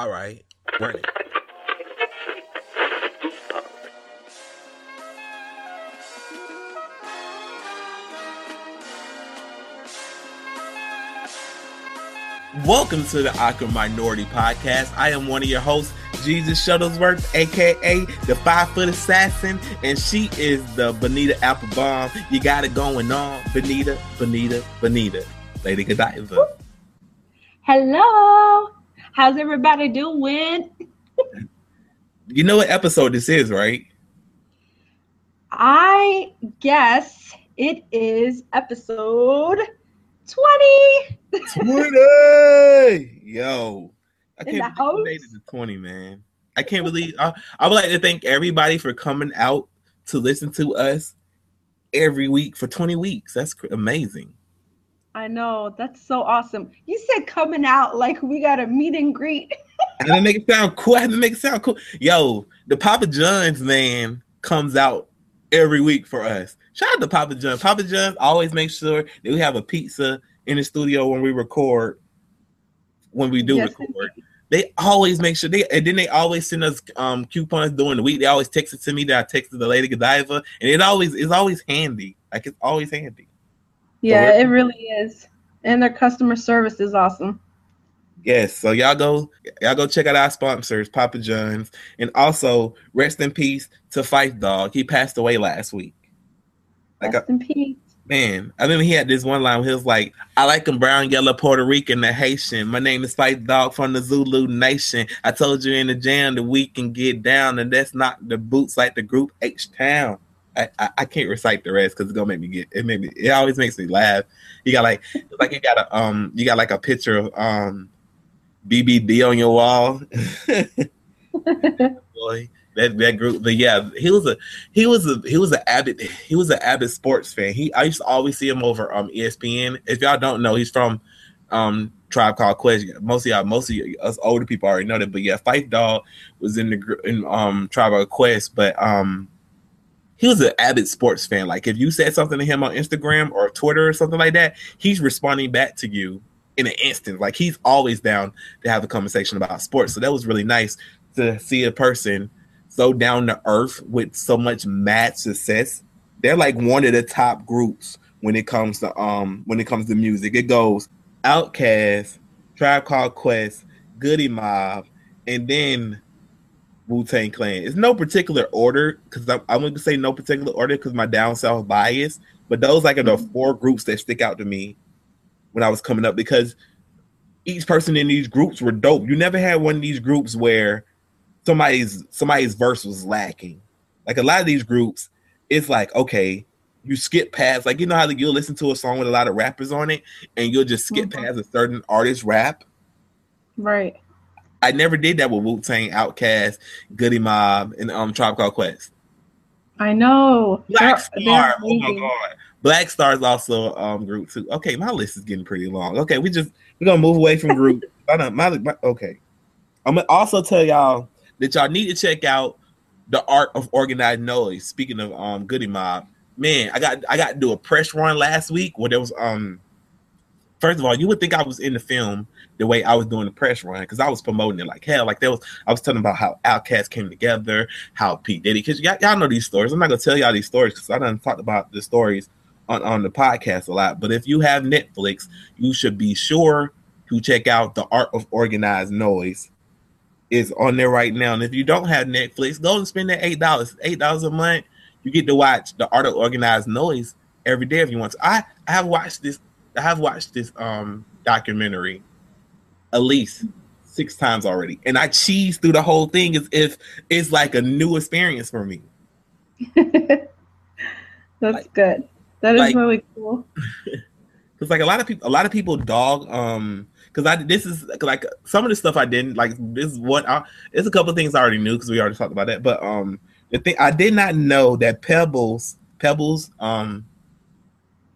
All right, run it. Welcome to the Awkward Minority Podcast. I am one of your hosts, Jesus Shuttlesworth, aka the five foot assassin, and she is the Benita Applebaum. You got it going on, Benita, Benita, Benita, Lady Godiva. Hello, how's everybody doing? you know what episode this is, right? I guess it is episode 20. 20! Yo. I In can't believe we made it to 20, man. I can't believe I, I would like to thank everybody for coming out to listen to us every week for 20 weeks. That's amazing. I know, that's so awesome. You said coming out like we got a meet and greet. I had to make it sound cool. I had to make it sound cool. Yo, the Papa John's man comes out every week for us. Shout out to Papa John. Papa John's always make sure that we have a pizza in the studio when we record. When we do Yes, record, they always make sure they and then they always send us um coupons during the week. They always text it to me that I texted the lady Godiva, and it always is always handy. Like it's always handy. Yeah, it really is. And their customer service is awesome. Yes, so y'all go, y'all go check out our sponsors, Papa John's, and also rest in peace to Phife Dawg. He passed away last week. Like, Rest uh, in peace. man, I remember he had this one line. Where he was like, "I like them brown, yellow, Puerto Rican, the Haitian. My name is Phife Dawg from the Zulu Nation. I told you in the jam that we can get down, and that's not the boots like the group H Town." I, I, I can't recite the rest because it's gonna make me get it. Made me. It always makes me laugh. You got like, like you got a um, you got like a picture of um, BBD on your wall. Boy, that that group. But yeah, he was a he was a he was an avid he was an avid sports fan. He I used to always see him over um ESPN. If y'all don't know, he's from um Tribe Called Quest. Most of y'all, most of us older people already know that. But yeah, Phife Dawg was in the in um Tribe Called Quest, but um he was an avid sports fan. Like if you said something to him on Instagram or Twitter or something like that, he's responding back to you in an instant. Like he's always down to have a conversation about sports. So that was really nice to see a person so down to earth with so much mad success. They're like one of the top groups when it comes to um when it comes to music. It goes Outkast, Tribe Called Quest, Goodie Mob, and then Wu Tang Clan. It's no particular order because I'm, I'm going to say no particular order because my down south bias. But those like are the four groups that stick out to me when I was coming up because each person in these groups were dope. You never had one of these groups where somebody's somebody's verse was lacking. Like a lot of these groups, it's like okay, you skip past like you know how you'll listen to a song with a lot of rappers on it, and you'll just skip Mhm. past a certain artist rap. Right. I never did that with Wu Tang, Outkast, Goodie Mob, and um Tribe Called Quest. I know. Black They're- they're Star, oh my god, Black Star is also um group too. Okay, my list is getting pretty long. Okay, we just we're gonna move away from group. I don't, my, my, okay, I'm gonna also tell y'all that y'all need to check out the art of Organized Noize. Speaking of um Goodie Mob, man, I got I got to do a press run last week where there was um. First of all, you would think I was in the film the way I was doing the press run because I was promoting it like hell. Like there was, I was telling about how Outkast came together, how P Diddy. Because y'all, y'all know these stories. I'm not gonna tell y'all these stories because I done talked about the stories on on the podcast a lot. But if you have Netflix, you should be sure to check out the Art of Organized Noize. Is on there right now. And if you don't have Netflix, go and spend that eight dollars. Eight dollars a month, you get to watch the Art of Organized Noize every day if you want to. I, I have watched this. I have watched this um documentary at least six times already, and I cheese through the whole thing as if it's like a new experience for me. That's Like- good. That is like- really cool. Because like a lot of people, a lot of people dog um because I this is like some of the stuff I didn't like. This is what I, it's a couple of things I already knew because we already talked about that. But um the thing I did not know that Pebbles Pebbles um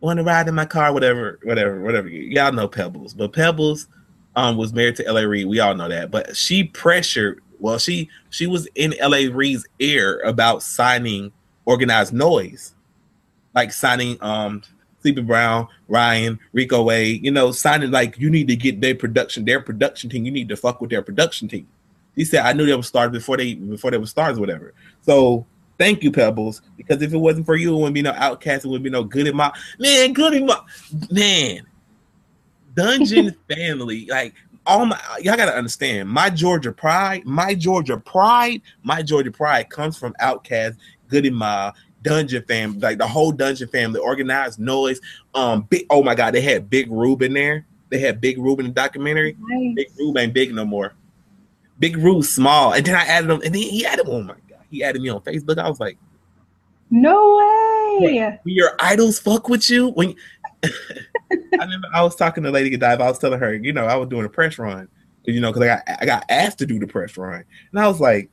want to ride in my car whatever whatever whatever y'all know Pebbles but Pebbles um was married to L.A. Reid we all know that but she pressured well she she was in L.A. Reid's ear about signing Organized Noize like signing um Sleepy Brown, Ryan, Rico Wade, you know, signing like you need to get their production, their production team. You need to fuck with their production team. He said, I knew they were stars before they before they were stars, whatever. So thank you, Pebbles, because if it wasn't for you, it wouldn't be no outcast, it wouldn't be no good in my man, good in my man. Dungeon family, like all my y'all gotta understand my Georgia pride, my Georgia pride, my Georgia pride comes from Outkast, Goodie Mob, Dungeon fam, like the whole Dungeon family, Organized Noize. Um, big oh my god, they had Big Ruben there. They had Big Ruben in the documentary. Nice. Big Ruben ain't big no more. Big Rube small, and then I added him, and then he added oh my god, he added me on Facebook. I was like, no way. When your idols fuck with you when. I remember I was talking to Lady Godiva. I was telling her, you know, I was doing a press run, you know, because I got I got asked to do the press run, and I was like,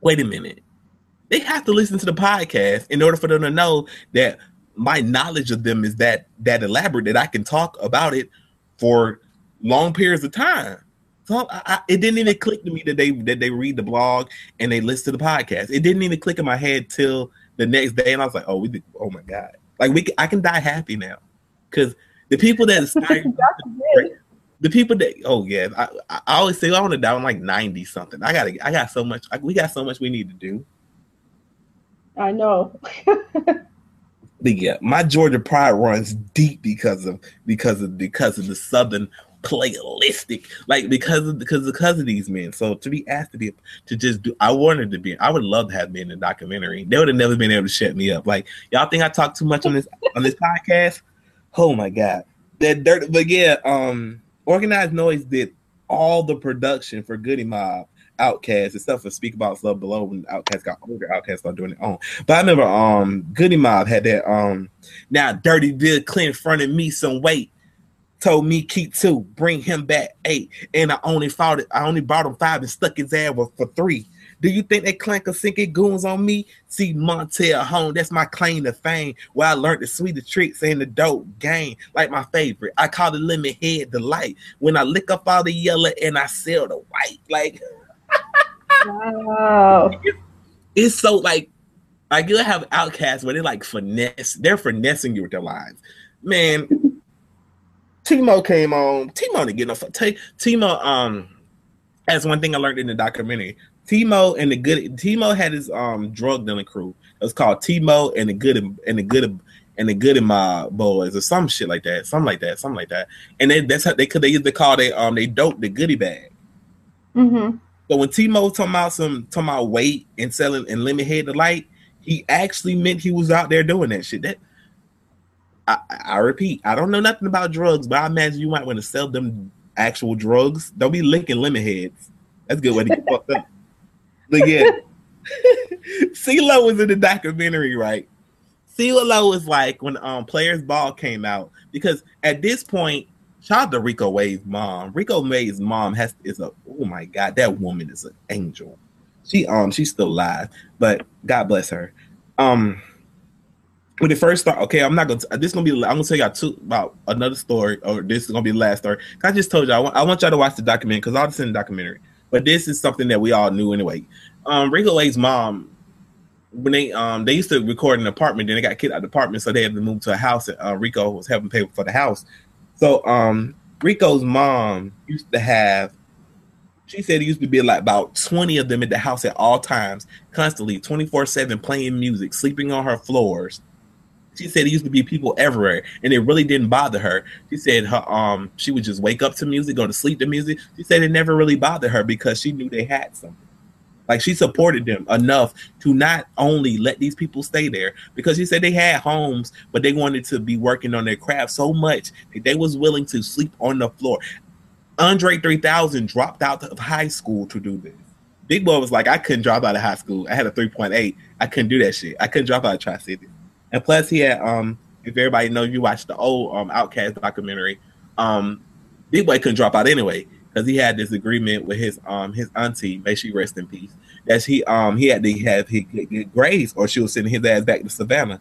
wait a minute, they have to listen to the podcast in order for them to know that my knowledge of them is that that elaborate that I can talk about it for long periods of time. So I, I, it didn't even click to me that they that they read the blog and they listen to the podcast. It didn't even click in my head till the next day, and I was like, "Oh, we oh my god!" Like we, I can die happy now because the people that inspire the people that oh yeah, I, I always say I want to die. I'm like ninety something. I gotta I got so much. I, we got so much we need to do. I know. but yeah, my Georgia pride runs deep because of because of because of the Southern playalistic, like because of because because of these men. So to be asked to be to just do, I wanted to be. I would love to have been in a documentary. They would have never been able to shut me up. Like y'all think I talk too much on this on this podcast? Oh my god, that dirt. But yeah, um, Organized Noize did all the production for Goodie Mob. Outkast, and stuff for Speak About Love Below when Outkast got older, Outkast started doing it on. But I remember um Goodie Mob had that um now Dirty Bill Clinton fronted me some weight told me keep two, bring him back eight, and I only fought it. I only bought him five and stuck his ass for three. Do you think that clank of sinking goons on me? See Montel home. That's my claim to fame. Where I learned the sweetest tricks and the dope game. Like my favorite. I call the lemon head the light. When I lick up all the yellow and I sell the white. Like wow. It's so like like you have outcasts where they like finesse, they're finessing you with their lines. Man, T-Mo came on. T-Mo didn't get no. T- T-Mo, um, that's one thing I learned in the documentary. T-Mo and the good T-Mo had his um drug dealing crew. It was called T-Mo and the good and the good and the good in my boys or some shit like that, something like that, something like that. And they, that's how they could they used to call they um they dope the goodie bag. Mm-hmm. So when T-Mo talking about some talking about weight and selling and limit head to light, he actually meant he was out there doing that shit. That I, I repeat, I don't know nothing about drugs, but I imagine you might want to sell them actual drugs. Don't be licking lemon heads. That's a good way to get fucked up. But yeah, CeeLo was in the documentary, right? CeeLo was like when um Players Ball came out because at this point, shout out to Rico Wade's mom. Rico Wade's mom has is a oh my god, that woman is an angel. She um she's still alive, but God bless her. Um when it first started, okay, I'm not gonna. This is gonna be. I'm gonna tell y'all two about another story, or this is gonna be the last story. I just told y'all. I want, I want y'all to watch the documentary because I'll send the documentary. But this is something that we all knew anyway. Um, Rico Wade's mom, when they um they used to record in an apartment, then they got kicked out of the apartment, so they had to move to a house. And uh, Rico was helping pay for the house. So um, Rico's mom used to have. She said it used to be like about 20 of them at the house at all times, constantly 24 7 playing music, sleeping on her floors she said it used to be people everywhere, and it really didn't bother her. She said her um she would just wake up to music, go to sleep to music. She said it never really bothered her because she knew they had something. Like she supported them enough to not only let these people stay there because she said they had homes, but they wanted to be working on their craft so much that they was willing to sleep on the floor. Andre 3000 dropped out of high school to do this. Big Boy was like, I couldn't drop out of high school. I had a 3.8. I couldn't do that shit. I couldn't drop out of Tri City. And plus, he had um, if everybody knows, you watched the old um Outkast documentary, um, Big Boy couldn't drop out anyway because he had this agreement with his um his auntie, may she rest in peace, that he um he had to have he get, grades or she was sending his ass back to Savannah.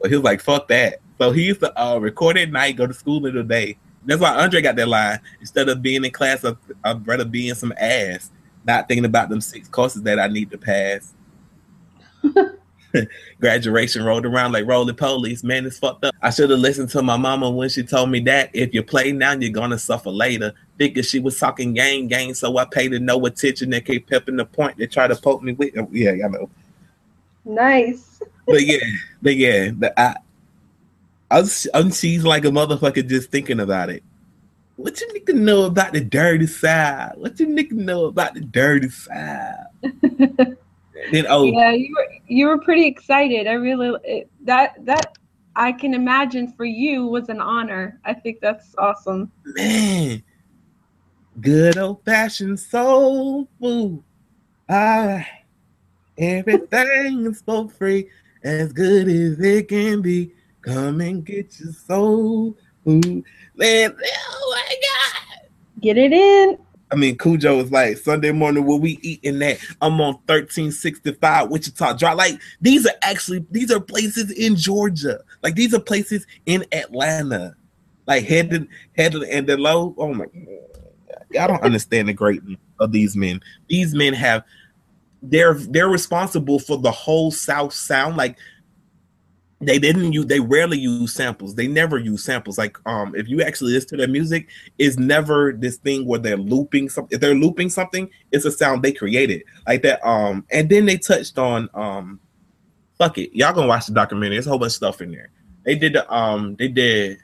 But he was like, fuck that. So he used to uh, record at night, go to school in the day. That's why Andre got that line. Instead of being in class, I'd, I'd rather be in some ass, not thinking about them six courses that I need to pass. Graduation rolled around like roly polies. Man, it's fucked up. I should have listened to my mama when she told me that if you play now, you're gonna suffer later. Because she was talking gang gang, so I paid her no attention and kept pepping the point they try to poke me with. Oh, yeah, I know. Nice. But yeah, but yeah, the, I, I was, I'm, she's like a motherfucker just thinking about it. What you nigga know about the dirty side? What you nigga know about the dirty side? then oh yeah, you were you were pretty excited. I really it, that that I can imagine for you was an honor. I think that's awesome. Man, good old fashioned soul food. Ah, everything is for free, as good as it can be. Come and get your soul food, man. Oh my god, get it in. I mean, Cujo was like Sunday morning where we eating that. I'm on 1365 Wichita Drive. Like these are actually these are places in Georgia. Like these are places in Atlanta. Like headed headed and the low. Oh my god. I don't understand the greatness of these men. These men have they're they're responsible for the whole South Sound. Like they didn't use they rarely use samples. They never use samples. Like um if you actually listen to their music is never this thing where they're looping something if they're looping something it's a sound they created. Like that um and then they touched on um fuck it. Y'all gonna watch the documentary. There's a whole bunch of stuff in there. They did the um they did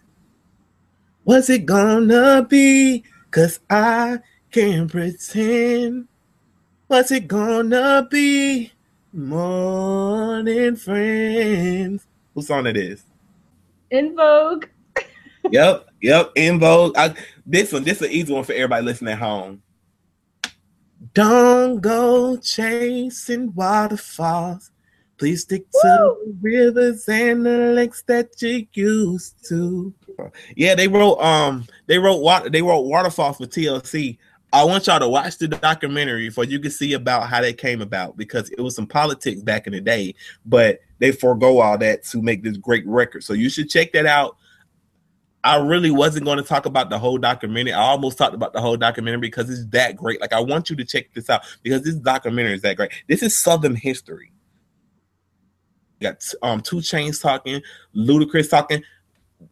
what's it gonna be? Cause i can't pretend. What's it gonna be than friends Whose song it is? En Vogue. yep, yep, En Vogue. I, this one, this is an easy one for everybody listening at home. Don't go chasing waterfalls. Please stick to the rivers and the lakes that you used to. Yeah, they wrote um they wrote water they wrote waterfalls for TLC. I want y'all to watch the documentary for you can see about how they came about because it was some politics back in the day, but they forego all that to make this great record. So you should check that out. I really wasn't going to talk about the whole documentary. I almost talked about the whole documentary because it's that great. Like I want you to check this out because this documentary is that great. This is Southern history. You got um 2 Chainz talking, Ludacris talking.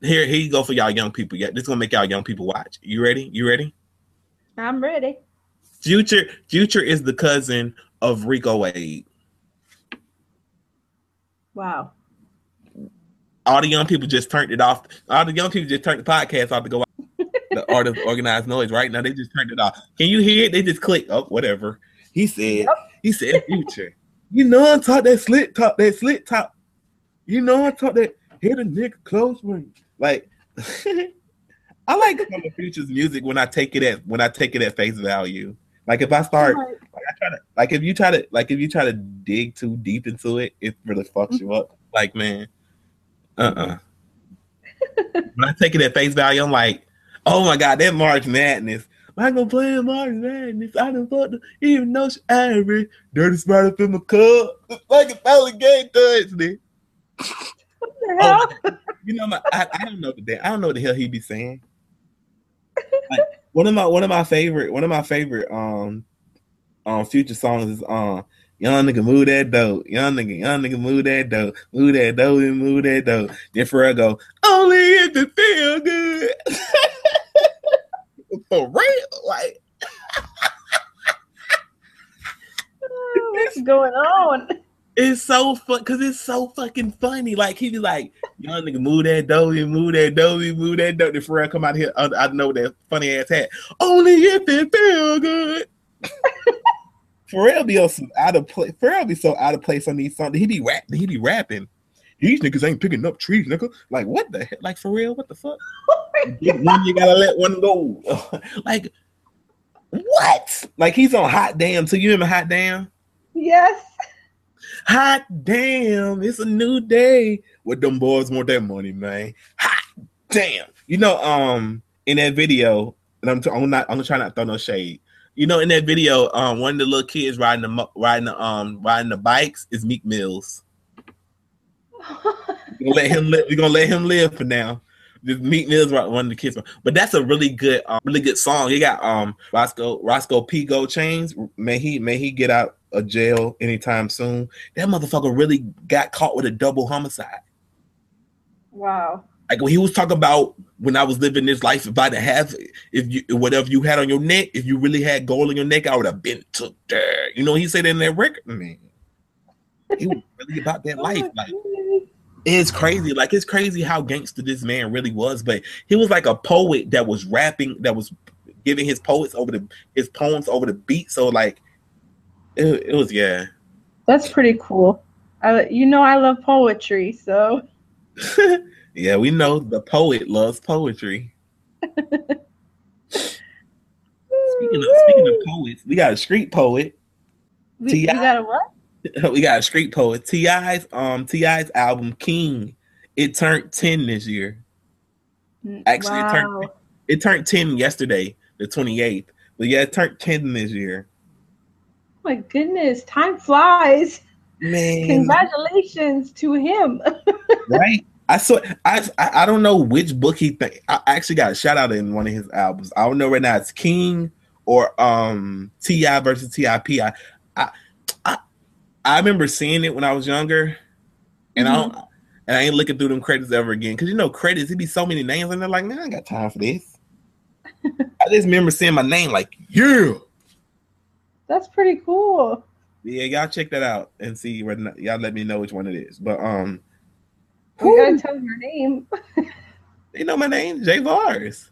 Here, here you go for y'all young people. Yeah, this is gonna make y'all young people watch. You ready? You ready? I'm ready. Future Future is the cousin of Rico Wade. Wow. All the young people just turned it off. All the young people just turned the podcast off to go out. the art of Organized Noize right now. They just turned it off. Can you hear it? They just click. Oh, whatever. He said. Yep. He said future. you know I taught that slit top, that slit top. You know I taught that hit a nigga close ring. Like I like some of Future's music when I take it at when I take it at face value. Like if I start, like I try to, like if you try to, like if you try to dig too deep into it, it really fucks you up. Like man, uh, uh-uh. when I take it at face value, I'm like, oh my god, that March Madness. I gonna play in March Madness. I done fucked even though she average. Dirty spot up in my cup. It's like a fellow game touch me. Oh, you know, my, I, I don't know the I don't know what the hell he be saying one of my one of my favorite one of my favorite um um future songs is um Young nigga move that dope. Young nigga, young nigga move that dope. Move that dope and move that dope. Then Pharrell go, only if it feel good. For real. Like what's going on? It's so fun because it's so fucking funny. Like he be like, you young nigga, move that doughy, move that doughy, move that doughy. The Pharrell come out here, I, I know that funny ass hat. Only if it feel good. Pharrell be so out of place. Pharrell be so out of place on these songs. He be rap, he be rapping. These niggas ain't picking up trees, nigga. Like what the heck? Like for real? What the fuck? One you gotta let one go. like what? Like he's on hot damn. So you remember hot damn? Yes. Hot damn, it's a new day. What them boys want that money, man? Hot damn. You know, um, in that video, and I'm, t- I'm not, I'm trying not to throw no shade. You know, in that video, um, one of the little kids riding the riding the um riding the bikes is Meek Mills. we're gonna let him live. We're gonna let him live for now. Meek Mill's one of the kids, but that's a really good, um, really good song. He got um Roscoe Roscoe P. Coldchain. May he may he get out of jail anytime soon. That motherfucker really got caught with a double homicide. Wow. Like when he was talking about when I was living this life, if I'd have if you whatever you had on your neck, if you really had gold on your neck, I would have been took there. You know, he said in that record, man. He was really about that life. Like it's crazy. Like it's crazy how gangster this man really was. But he was like a poet that was rapping, that was giving his poets over the his poems over the beat. So like it, it was yeah. That's pretty cool. I you know I love poetry, so yeah, we know the poet loves poetry. speaking of speaking of poets, we got a street poet. We, we got a what? we got a street poet. T.I.'s um T.I.'s album King. It turned 10 this year. Mm, Actually, wow. it turned it turned 10 yesterday, the 28th. But yeah, it turned 10 this year. Oh my goodness, time flies. Man. Congratulations to him. right? I saw I, I don't know which book he think I actually got a shout out in one of his albums. I don't know right now it's King or um T.I. versus T.I.P. I, I I remember seeing it when I was younger, and mm-hmm. I don't, and I ain't looking through them credits ever again because you know credits it'd be so many names and they're like, man, I got time for this. I just remember seeing my name like, yeah. That's pretty cool. Yeah, y'all check that out and see where y'all let me know which one it is. But um, you gotta tell your name. they know my name, Javaris.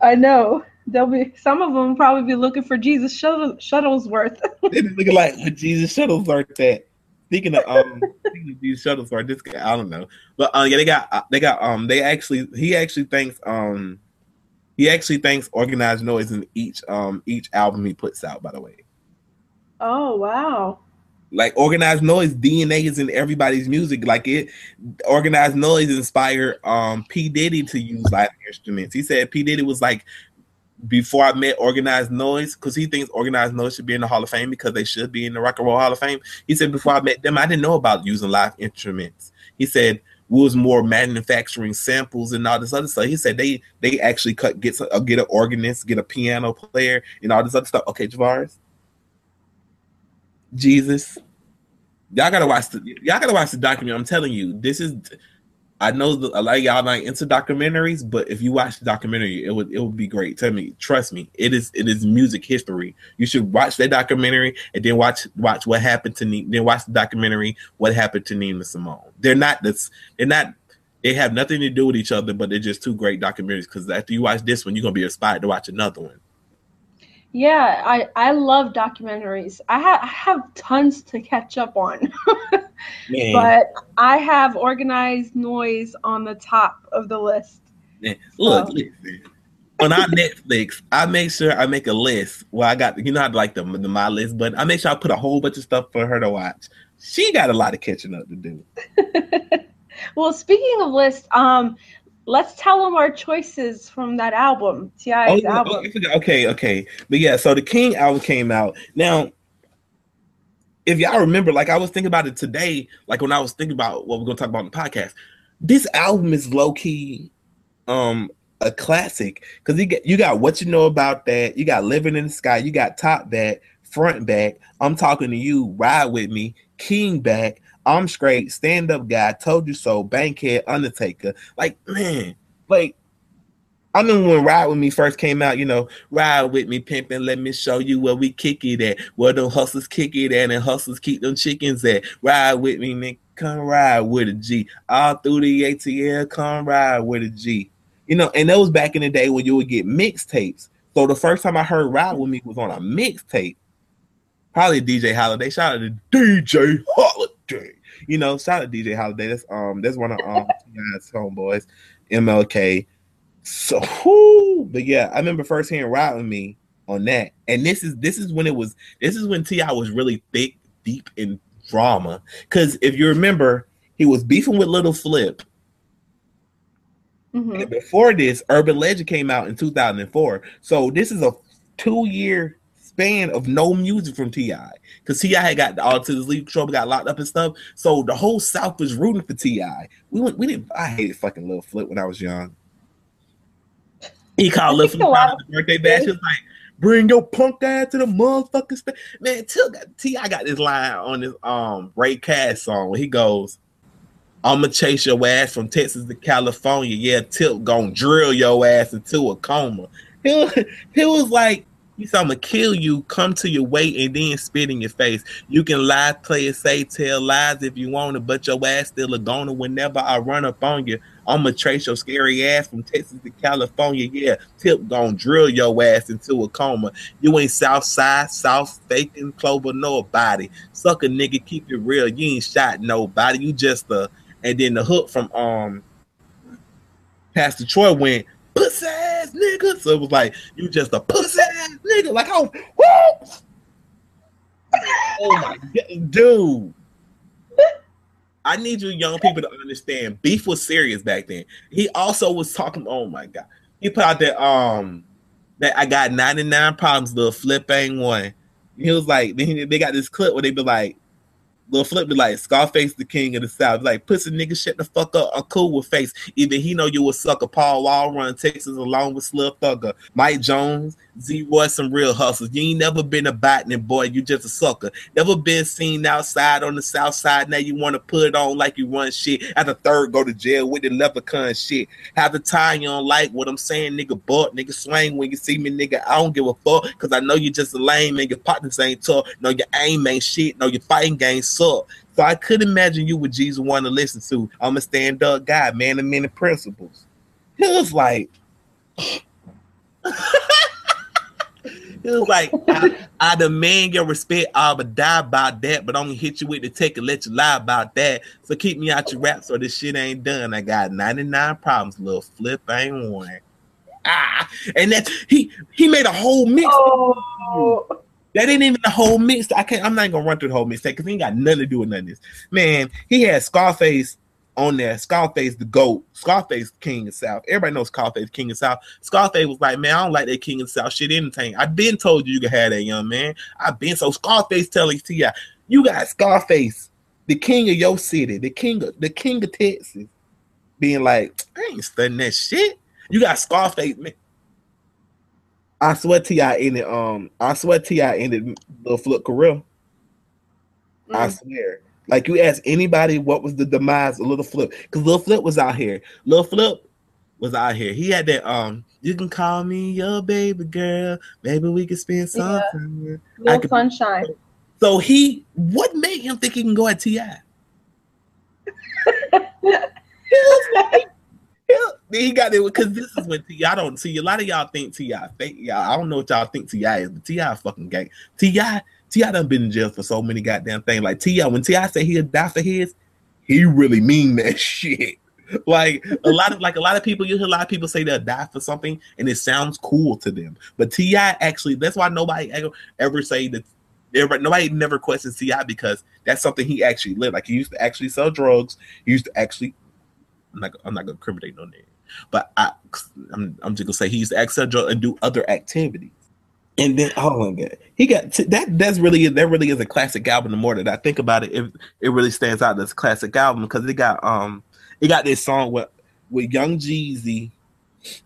I know. They'll be some of them probably be looking for Jesus Shuttle, Shuttlesworth. they be looking like Jesus Shuttlesworth at. Speaking of um, speaking of Jesus Shuttlesworth, this guy I don't know, but uh, yeah, they got uh, they got um they actually he actually thinks um he actually thanks Organized Noize in each um each album he puts out. By the way. Oh wow! Like Organized Noize DNA is in everybody's music. Like it, Organized Noize inspired um P Diddy to use live instruments. He said P Diddy was like before I met Organized Noize, because he thinks Organized Noize should be in the Hall of Fame because they should be in the Rock and Roll Hall of Fame. He said before I met them, I didn't know about using live instruments. He said was more manufacturing samples and all this other stuff. He said they they actually cut get uh, a, get an organist, get a piano player, and all this other stuff. Okay, Javaris, Jesus, y'all gotta watch the y'all gotta watch the documentary. I'm telling you, this is I know a lot of y'all not into documentaries, but if you watch the documentary, it would it would be great. Tell me, trust me, it is it is music history. You should watch that documentary and then watch watch what happened to Nina, then watch the documentary what happened to Nina Simone. They're not this they're not they have nothing to do with each other, but they're just two great documentaries. Because after you watch this one, you're gonna be inspired to watch another one. Yeah, I I love documentaries. I have I have tons to catch up on, but I have Organized Noize on the top of the list. Man, look, so. listen. On our Netflix, I make sure I make a list. where I got you know I like the, the my list, but I make sure I put a whole bunch of stuff for her to watch. She got a lot of catching up to do. well, speaking of lists, um, let's tell them our choices from that album, T.I.'s oh, album. Okay, okay, but yeah, so the King album came out. Now, if y'all remember, like I was thinking about it today, like when I was thinking about what we're gonna talk about in the podcast, this album is low key, um, a classic because you get you got what you know about that, you got living in the sky, you got top back, front back. I'm talking to you, ride with me, King back, I'm straight, stand up guy, told you so, Bankhead, Undertaker. Like, man, like I remember when Ride With Me first came out, you know, Ride With Me, pimping, let me show you where we kick it at, where them hustlers kick it at, and hustlers keep them chickens at. Ride with me, nigga, come ride with a G. All through the ATL, come ride with a G. You know, and that was back in the day when you would get mixtapes. So the first time I heard Ride With Me was on a mixtape. Probably DJ Holiday. Shout out to DJ Holiday. You know, shout out to DJ Holiday. That's um that's one of um guys homeboys, MLK. So whoo, but yeah, I remember first hearing Ride with Me on that. And this is this is when it was this is when T.I. was really thick, deep in drama. Cause if you remember, he was beefing with Little Flip. Mm-hmm. And before this, Urban Legend came out in 2004. So this is a two year span of no music from T.I. because T.I. had got all to his league trouble, got locked up and stuff. So the whole South was rooting for T.I. We went, we didn't. I hated fucking Lil Flip when I was young. He called Lil Flip out the birthday bash. He was like, "Bring your punk ass to the motherfucking space." Man, T.I. got this line on this um Ray Cash song where he goes. I'ma chase your ass from Texas to California. Yeah, Tip gonna drill your ass into a coma. He, was, he was like, he said, I'm gonna kill you, come to your weight, and then spit in your face. You can lie, play say, tell lies if you want to, but your ass still a goner whenever I run up on you. I'm gonna trace your scary ass from Texas to California. Yeah, tip gonna drill your ass into a coma. You ain't South Side, South faking Clover nobody. Suck a nigga, keep it real. You ain't shot nobody. You just a and then the hook from um Pastor Troy went pussy ass nigga. So it was like you just a pussy ass nigga. Like oh what? oh my god, dude. I need you young people to understand beef was serious back then. He also was talking, oh my god. He put out that um that I got 99 problems, the flip ain't one. He was like, they got this clip where they be like, Lil Flip be like, Scarface the king of the South. Like, pussy nigga, shut the fuck up. I'm cool with face. Even he know you a sucker. Paul Wall run Texas along with Slim Thugger. Mike Jones, Z-Ro, some real hustlers. You ain't never been a botany boy. You just a sucker. Never been seen outside on the south side. Now you want to put it on like you run shit. At the third, go to jail with the leprechaun shit. Have the time you don't like what I'm saying, nigga. But nigga, swing when you see me, nigga. I don't give a fuck because I know you just a lame and your partners ain't tough. No, your aim ain't shit. No, your fighting game suck. So I could imagine you with Jesus want to listen to. I'm a stand up guy, man of many principles. He was like, It was like, I, I, demand your respect. I would die about that, but I'm gonna hit you with the take and let you lie about that. So keep me out your rap so this shit ain't done. I got 99 problems, little flip ain't one. Ah, and that's he he made a whole mix. Oh. That ain't even the whole mix. I can't. I'm not gonna run through the whole mixtape because he ain't got nothing to do with none of this. Man, he had Scarface on there. Scarface the GOAT. Scarface King of South. Everybody knows Scarface King of South. Scarface was like, man, I don't like that King of South shit anything. I've been told you you can have that young man. I've been so Scarface telling Ti, you got Scarface, the king of your city, the king of the king of Texas, being like, I ain't studying that shit. You got Scarface, man. I swear T.I. ended um I swear T.I. ended the flip career. Mm. I swear. Like you ask anybody what was the demise of Little Flip, because Little Flip was out here. Little Flip was out here. He had that um, you can call me your baby girl. Maybe we could spend some yeah. time. Little sunshine. So he, what made him think he can go at Ti? he got it because this is when Ti. I don't see a lot of y'all think Ti fake. Y'all, I don't know what y'all think Ti is, but Ti fucking gang. Ti T.I. done been in jail for so many goddamn things. Like T.I. when T.I. say he'll die for his, he really mean that shit. Like a lot of like a lot of people, you hear a lot of people say they'll die for something, and it sounds cool to them. But T.I. actually, that's why nobody ever, ever say that. Nobody never questions T.I. because that's something he actually lived. Like he used to actually sell drugs. He used to actually. I'm not. I'm not gonna criminate no name, but I. I'm. I'm just gonna say he used to sell drugs and do other activities. And then oh my god, he got that. That's really that really is a classic album. The more that I think about it, it, it really stands out as a classic album because it got um it got this song with with Young Jeezy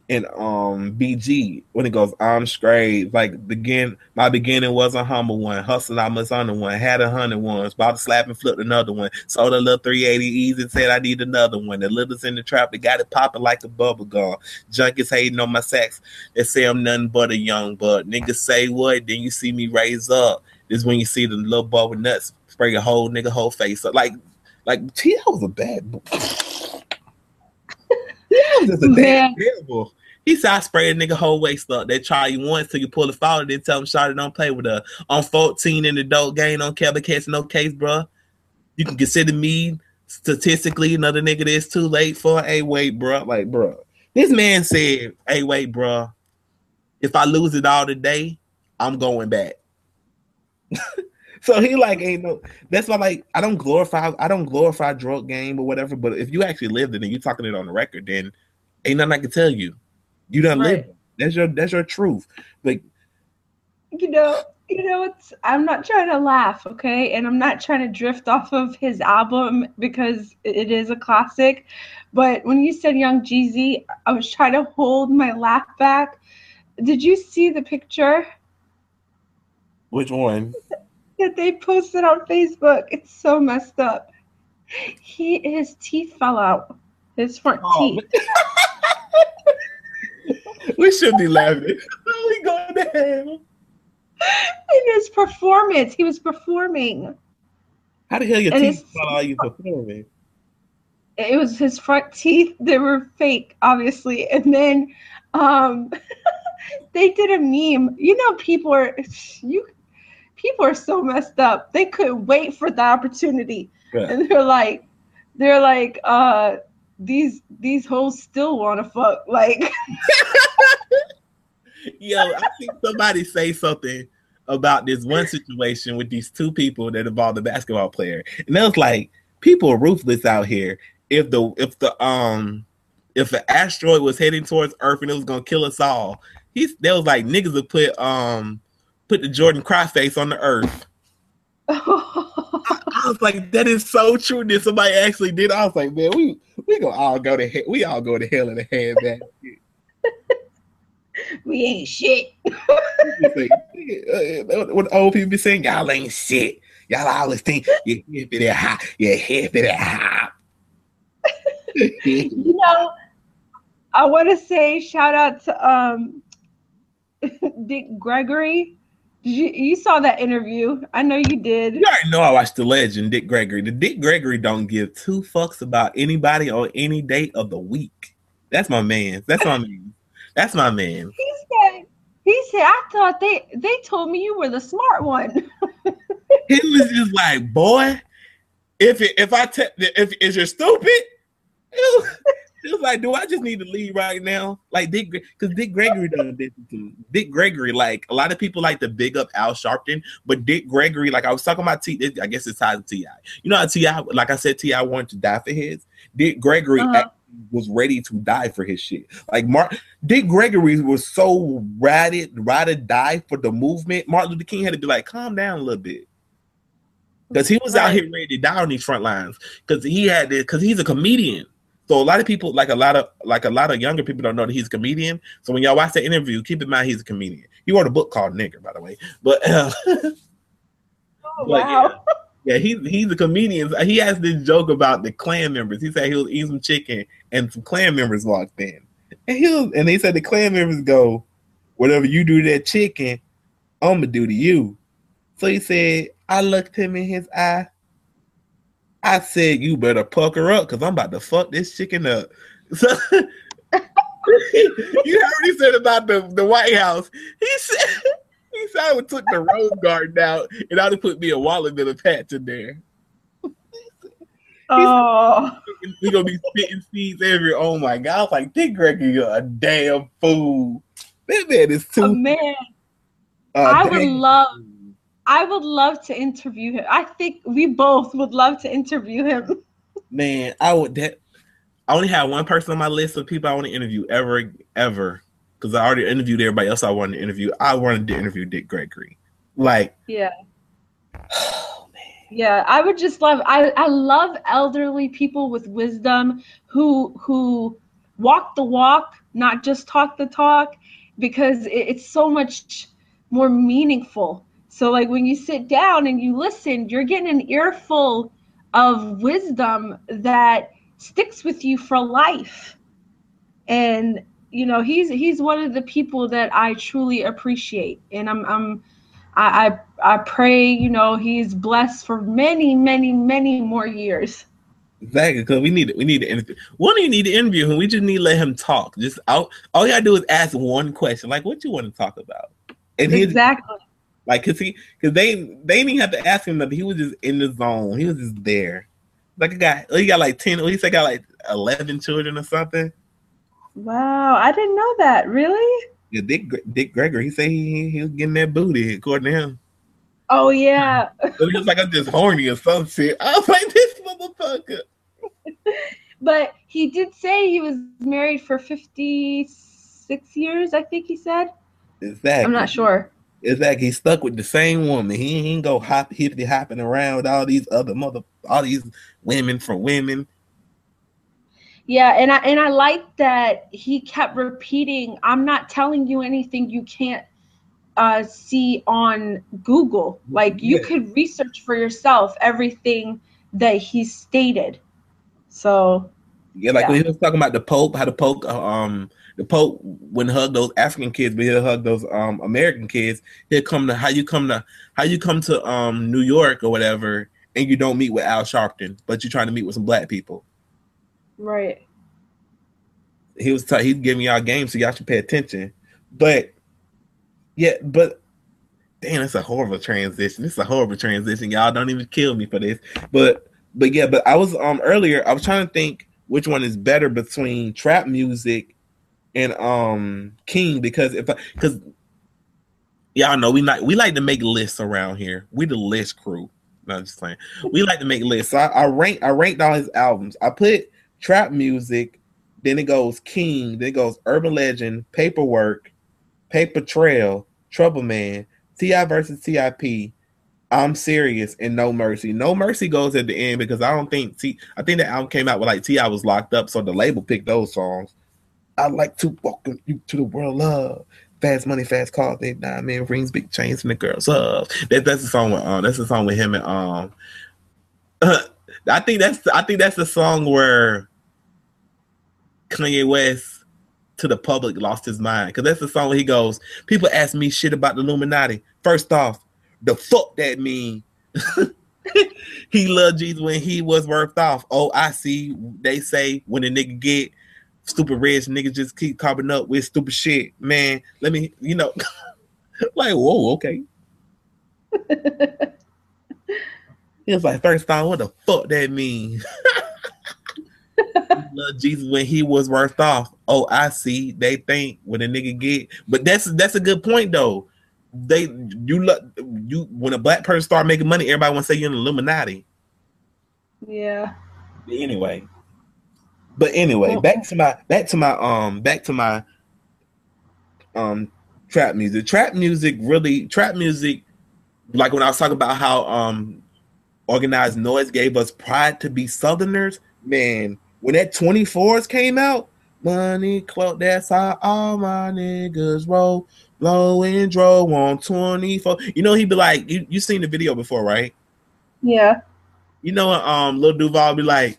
and um BG when it goes I'm straight like begin my beginning was a humble one hustling I must on one had a hundred ones about to slap and flip another one sold a little 380 easy said I need another one the littles in the trap it got it popping like a bubble gum junkies hating on my sex they say I'm nothing but a young but niggas say what then you see me raise up this when you see the little with nuts spray a whole nigga whole face up like like T was a bad boy was just a damn terrible. He said I sprayed a nigga whole waist up. They try you once till you pull the foul, and then tell him Shotty don't play with her. On 14 in the dope game, don't on Kevin Case, no case, bro. You can consider me statistically another nigga that's too late for a wait, bro. Like, bro. This man said, Hey, wait, bro. If I lose it all today, I'm going back. so he like ain't no that's why like I don't glorify I don't glorify drug game or whatever, but if you actually lived it and you talking it on the record, then ain't nothing I can tell you. You don't right. live. That's your that's your truth. Like you know, you know, it's I'm not trying to laugh, okay? And I'm not trying to drift off of his album because it is a classic. But when you said Young Jeezy, I was trying to hold my laugh back. Did you see the picture? Which one? That they posted on Facebook. It's so messed up. He his teeth fell out. His front oh, teeth. we should be laughing. we going to hell in his performance. He was performing. How the hell your and teeth fall out you performing? It was his front teeth. They were fake, obviously. And then um they did a meme. You know, people are you people are so messed up. They couldn't wait for the opportunity. Yeah. And they're like, they're like, uh, these these hoes still wanna fuck. Like Yo, I think somebody say something about this one situation with these two people that involved the basketball player, and it was like people are ruthless out here. If the if the um if an asteroid was heading towards Earth and it was gonna kill us all, he's there was like niggas would put um put the Jordan cry face on the Earth. I, I, was like, that is so true. That somebody actually did. I was like, man, we we gonna all go to hell. We all go to hell in a handbag we ain't shit. what old people be saying, y'all ain't shit. Y'all always think you're hippity hop, you're hippity hop. you know, I want to say shout out to um, Dick Gregory. You you saw that interview? I know you did. You already know I watched the legend, Dick Gregory. The Dick Gregory don't give two fucks about anybody on any day of the week. That's my man. That's my man. That's my man. He said, he said, I thought they they told me you were the smart one. he was just like, boy, if it, if I te- if is you're stupid, it was like, do I just need to leave right now? Like Dick, because Dick Gregory done this too. Dick Gregory, like a lot of people like to big up Al Sharpton, but Dick Gregory, like I was talking about T, I guess it's tied to Ti. You know how Ti, like I said, Ti wanted to die for his. Dick Gregory uh-huh was ready to die for his shit. Like Mark Dick Gregory was so ratted, ride or die for the movement. Martin Luther King had to be like, calm down a little bit. Because he was right. out here ready to die on these front lines. Because he had this, because he's a comedian. So a lot of people, like a lot of like a lot of younger people don't know that he's a comedian. So when y'all watch the interview, keep in mind he's a comedian. He wrote a book called Nigger, by the way. But uh, oh, wow. Yeah. Yeah, he's he's a comedian. He has this joke about the Klan members. He said he was eating some chicken and some Klan members walked in. And he was, and they said the Klan members go, Whatever you do to that chicken, I'ma do to you. So he said, I looked him in his eye. I said, You better pucker up because I'm about to fuck this chicken up. So you heard what he said about the, the White House. He said he said I would took the rose garden out and I'd have put me a wallet and a patch in there. Oh, we gonna be spitting seeds every. Oh my god! I was like, Dick Gregory, you're a damn fool. That man is too. Oh, man, I would love. I would love to interview him. I think we both would love to interview him. Man, I would. That I only have one person on my list of people I want to interview ever, ever because I already interviewed everybody else I wanted to interview. I wanted to interview Dick Gregory. Like, yeah. yeah, I would just love I, I love elderly people with wisdom who who walk the walk, not just talk the talk, because it, it's so much more meaningful. So like when you sit down and you listen, you're getting an earful of wisdom that sticks with you for life. And you know he's he's one of the people that I truly appreciate, and I'm I'm I I, I pray you know he's blessed for many many many more years. Exactly, because we need we need to interview. We don't even need to interview him. We just need to let him talk. Just all all you gotta do is ask one question, like what you want to talk about, and exactly. Like, cause he, cause they, they didn't have to ask him nothing. He was just in the zone. He was just there. Like a guy, he got like ten. He said got like eleven children or something. Wow, I didn't know that. Really? Yeah, Dick Dick Gregory. He said he he was getting that booty according to him. Oh yeah. it was like I'm just horny or some shit. I was like this motherfucker. but he did say he was married for 56 years. I think he said. Exactly. I'm not sure. Exactly. He's stuck with the same woman. He ain't go hop hippity hopping around with all these other mother all these women from women. Yeah, and I and I like that he kept repeating, I'm not telling you anything you can't uh, see on Google. Like you yeah. could research for yourself everything that he stated. So yeah, like yeah. when he was talking about the Pope, how the Pope um the Pope wouldn't hug those African kids, but he'll hug those um American kids. He'll come to how you come to how you come to um New York or whatever, and you don't meet with Al Sharpton, but you're trying to meet with some black people. Right. He was t- he's giving y'all games, so y'all should pay attention. But yeah, but damn, it's a horrible transition. It's a horrible transition. Y'all don't even kill me for this. But but yeah, but I was um earlier, I was trying to think which one is better between trap music and um King because if because y'all know we not we like to make lists around here. We the list crew. No, I'm just saying. We like to make lists. So I, I rank I ranked all his albums. I put trap music, then it goes King, then it goes Urban Legend, Paperwork, Paper Trail, Trouble Man, T.I. versus Tip. I'm serious and No Mercy. No Mercy goes at the end because I don't think T. I think the album came out with like T.I. was locked up, so the label picked those songs. I like to welcome you to the world of Fast money, fast cars, they diamond rings, big chains, and the girls love. That, that's the song with um that's the song with him and um uh, I think that's I think that's the song where Kanye West to the public lost his mind because that's the song where he goes. People ask me shit about the Illuminati. First off, the fuck that mean? he loved Jesus when he was worth off. Oh, I see. They say when a nigga get stupid rich niggas just keep coming up with stupid shit. Man, let me, you know, like, whoa, okay. He was like, first time, what the fuck that mean? love Jesus when he was worth off. Oh, I see. They think when a nigga get, but that's that's a good point though. They you look you when a black person start making money, everybody want to say you're an Illuminati. Yeah. Anyway, but anyway, back to my back to my um back to my um trap music. Trap music really trap music like when I was talking about how um Organized Noize gave us pride to be southerners, man, when that 24s came out, money clout, that's how all my niggas roll. Blow and draw on 24. You know, he'd be like, you, you seen the video before, right? Yeah. You know, um, Lil Duval be like,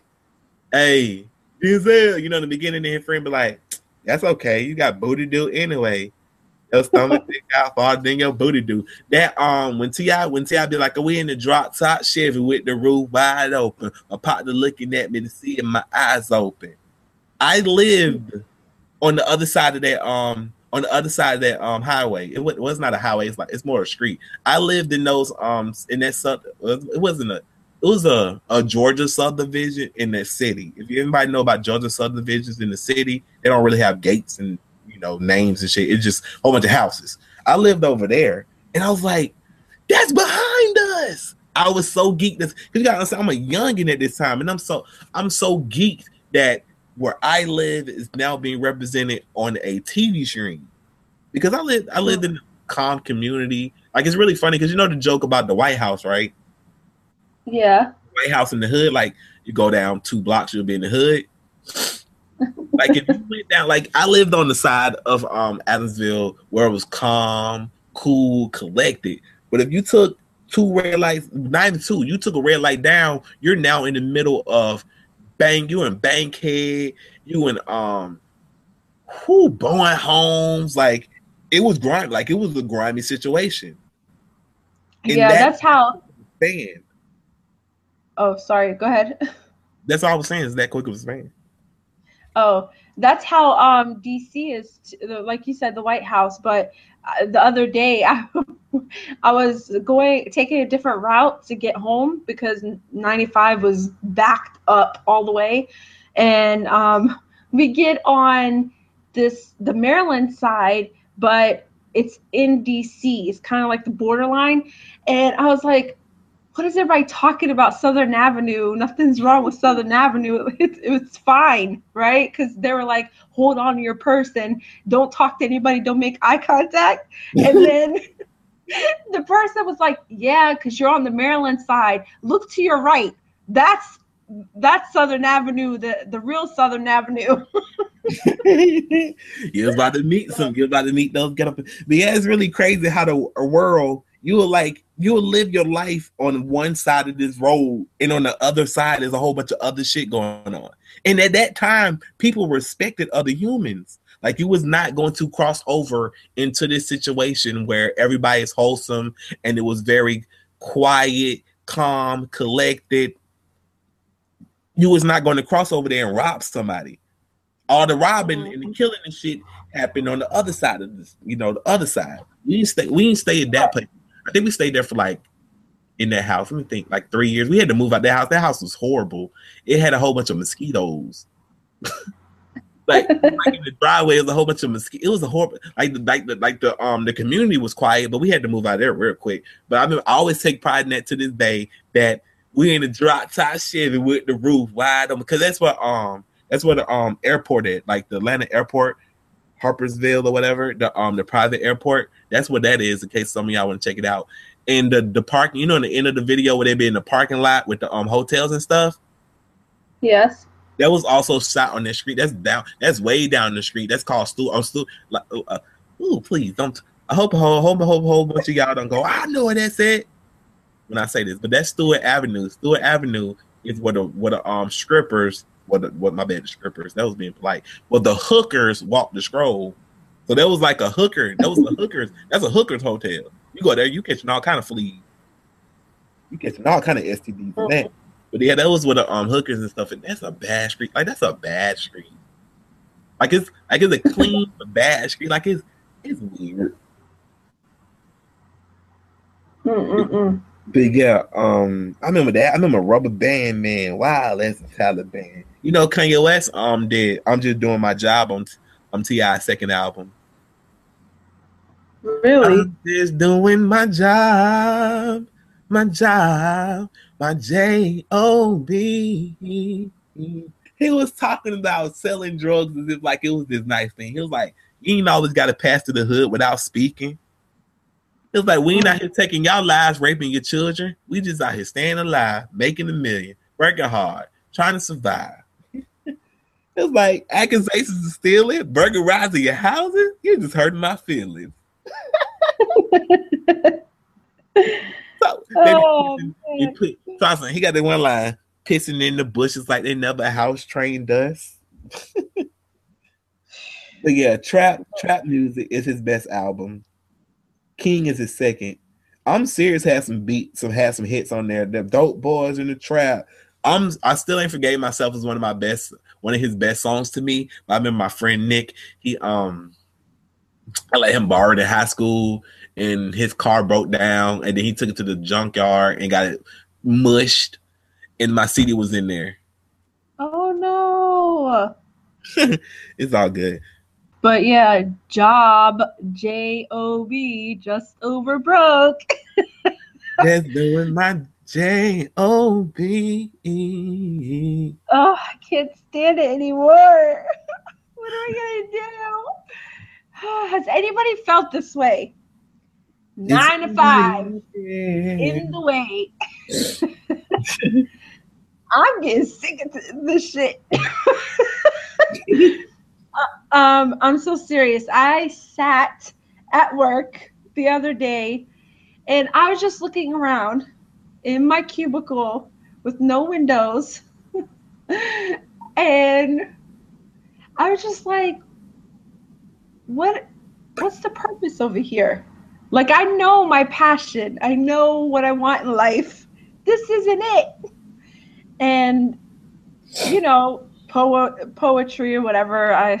hey, Denzel, you know, in the beginning, then friend be like, that's okay. You got booty do anyway. Your stomach thick out farther than your booty do. That um when T.I. when T.I. be like, "Are we in the drop top Chevy with the roof wide open, a partner looking at me to see my eyes open. I lived on the other side of that um on the other side of that um highway. It was, it was not a highway, it's like it's more a street. I lived in those um in that sub it wasn't a it was a, a Georgia subdivision in that city. If anybody know about Georgia subdivisions in the city, they don't really have gates and you know names and shit. It's just a whole bunch of houses. I lived over there, and I was like, "That's behind us." I was so geeked because you got I'm a youngin at this time, and I'm so I'm so geeked that where I live is now being represented on a TV screen because I live I lived in a calm community. Like it's really funny because you know the joke about the White House, right? Yeah. White House in the hood, like you go down two blocks, you'll be in the hood. like if you went down, like I lived on the side of um Adamsville where it was calm, cool, collected. But if you took two red lights, even two, you took a red light down, you're now in the middle of bang, you in Bankhead, you in um who Bowen Homes, like it was grimy, like it was a grimy situation. And yeah, that, that's how band. Oh, sorry. Go ahead. That's all I was saying. Is that quick of a span? Oh, that's how um DC is. Like you said, the White House. But the other day, I I was going taking a different route to get home because 95 was backed up all the way, and um we get on this the Maryland side, but it's in DC. It's kind of like the borderline, and I was like, what is everybody talking about Southern Avenue? Nothing's wrong with Southern Avenue. It, it was fine, right? Because they were like, hold on to your purse and don't talk to anybody, don't make eye contact. And then the person was like, "Yeah, because you're on the Maryland side. Look to your right. That's that's Southern Avenue, the the real Southern Avenue." you're about to meet some. You're about to meet those get up. But yeah, it's really crazy how the world you were like you will live your life on one side of this road, and on the other side there's a whole bunch of other shit going on. And at that time, people respected other humans. Like you was not going to cross over into this situation where everybody is wholesome and it was very quiet, calm, collected. You was not going to cross over there and rob somebody. All the robbing and the mm-hmm. killing and shit happened on the other side of this, you know, the other side. We didn't stay, we didn't stay in that place. I think we stayed there for like in that house. Let me think, like three years. We had to move out that house. That house was horrible. It had a whole bunch of mosquitoes. like, like in the driveway, it was a whole bunch of mosquitoes. It was a horrible, like the like the like the um the community was quiet, but we had to move out there real quick. But I mean, I always take pride in that to this day that we in a drop top Chevy with the roof wide open because that's what um that's what the um airport at like the Atlanta airport, Harpersville or whatever the um the private airport. That's what that is. In case some of y'all want to check it out. And the the parking, you know, in the end of the video where they be in the parking lot with the um hotels and stuff. Yes. That was also shot on the street. That's down. That's way down the street. That's called Stu. I'm Stu. Like, uh, uh, ooh, please don't. I hope a whole, hope a whole, whole bunch of y'all don't go. I know what that said when I say this, but that's Stewart Avenue. Stewart Avenue is where the where the um strippers, what what my bad the strippers. That was being polite. Well, the hookers walk the scroll. So that was like a hooker. That was the hookers. That's a hookers hotel. You go there, you catching all kind of fleas. You catching all kind of STDs from that. But yeah, that was with the um hookers and stuff, and that's a bad street. Like that's a bad street. Like it's like it's a clean bad street. Like it's it's weird. Mm-mm-mm. But yeah, um, I remember that. I remember Rubber Band Man. Wow, that's a Taliban. You know, Kanye West um did. I'm just doing my job on on T.I.'s second album. Really? I'm just doing my job, my job my J O B. He was talking about selling drugs as if like it was this nice thing. He was like, you ain't always got to pass to the hood without speaking. It was like we ain't out here taking y'all lives, raping your children. We just out here staying alive, making a million, working hard, trying to survive. It was like accusations of stealing, burglarizing your houses. You're just hurting my feelings. So oh, he, put Thompson, he got the one line pissing in the bushes like they never house trained us. but yeah, trap trap music is his best album. King is his second. I'm serious had some beats, some had some hits on there. The dope boys in the trap. I'm I still ain't forgave myself as one of my best, one of his best songs to me. I remember my friend Nick, he um I let him borrow it in high school and his car broke down, and then he took it to the junkyard and got it mushed, and my CD was in there. Oh no! it's all good. But yeah, job J O B just over broke. Just doing my J O B. Oh, I can't stand it anymore. what are we gonna do? Has anybody felt this way? nine to five in the way. I'm getting sick of this shit. uh, um, I'm so serious. I sat at work the other day and I was just looking around in my cubicle with no windows. and I was just like, what what's the purpose over here? Like I know my passion. I know what I want in life. This isn't it. And you know, po- poetry or whatever, I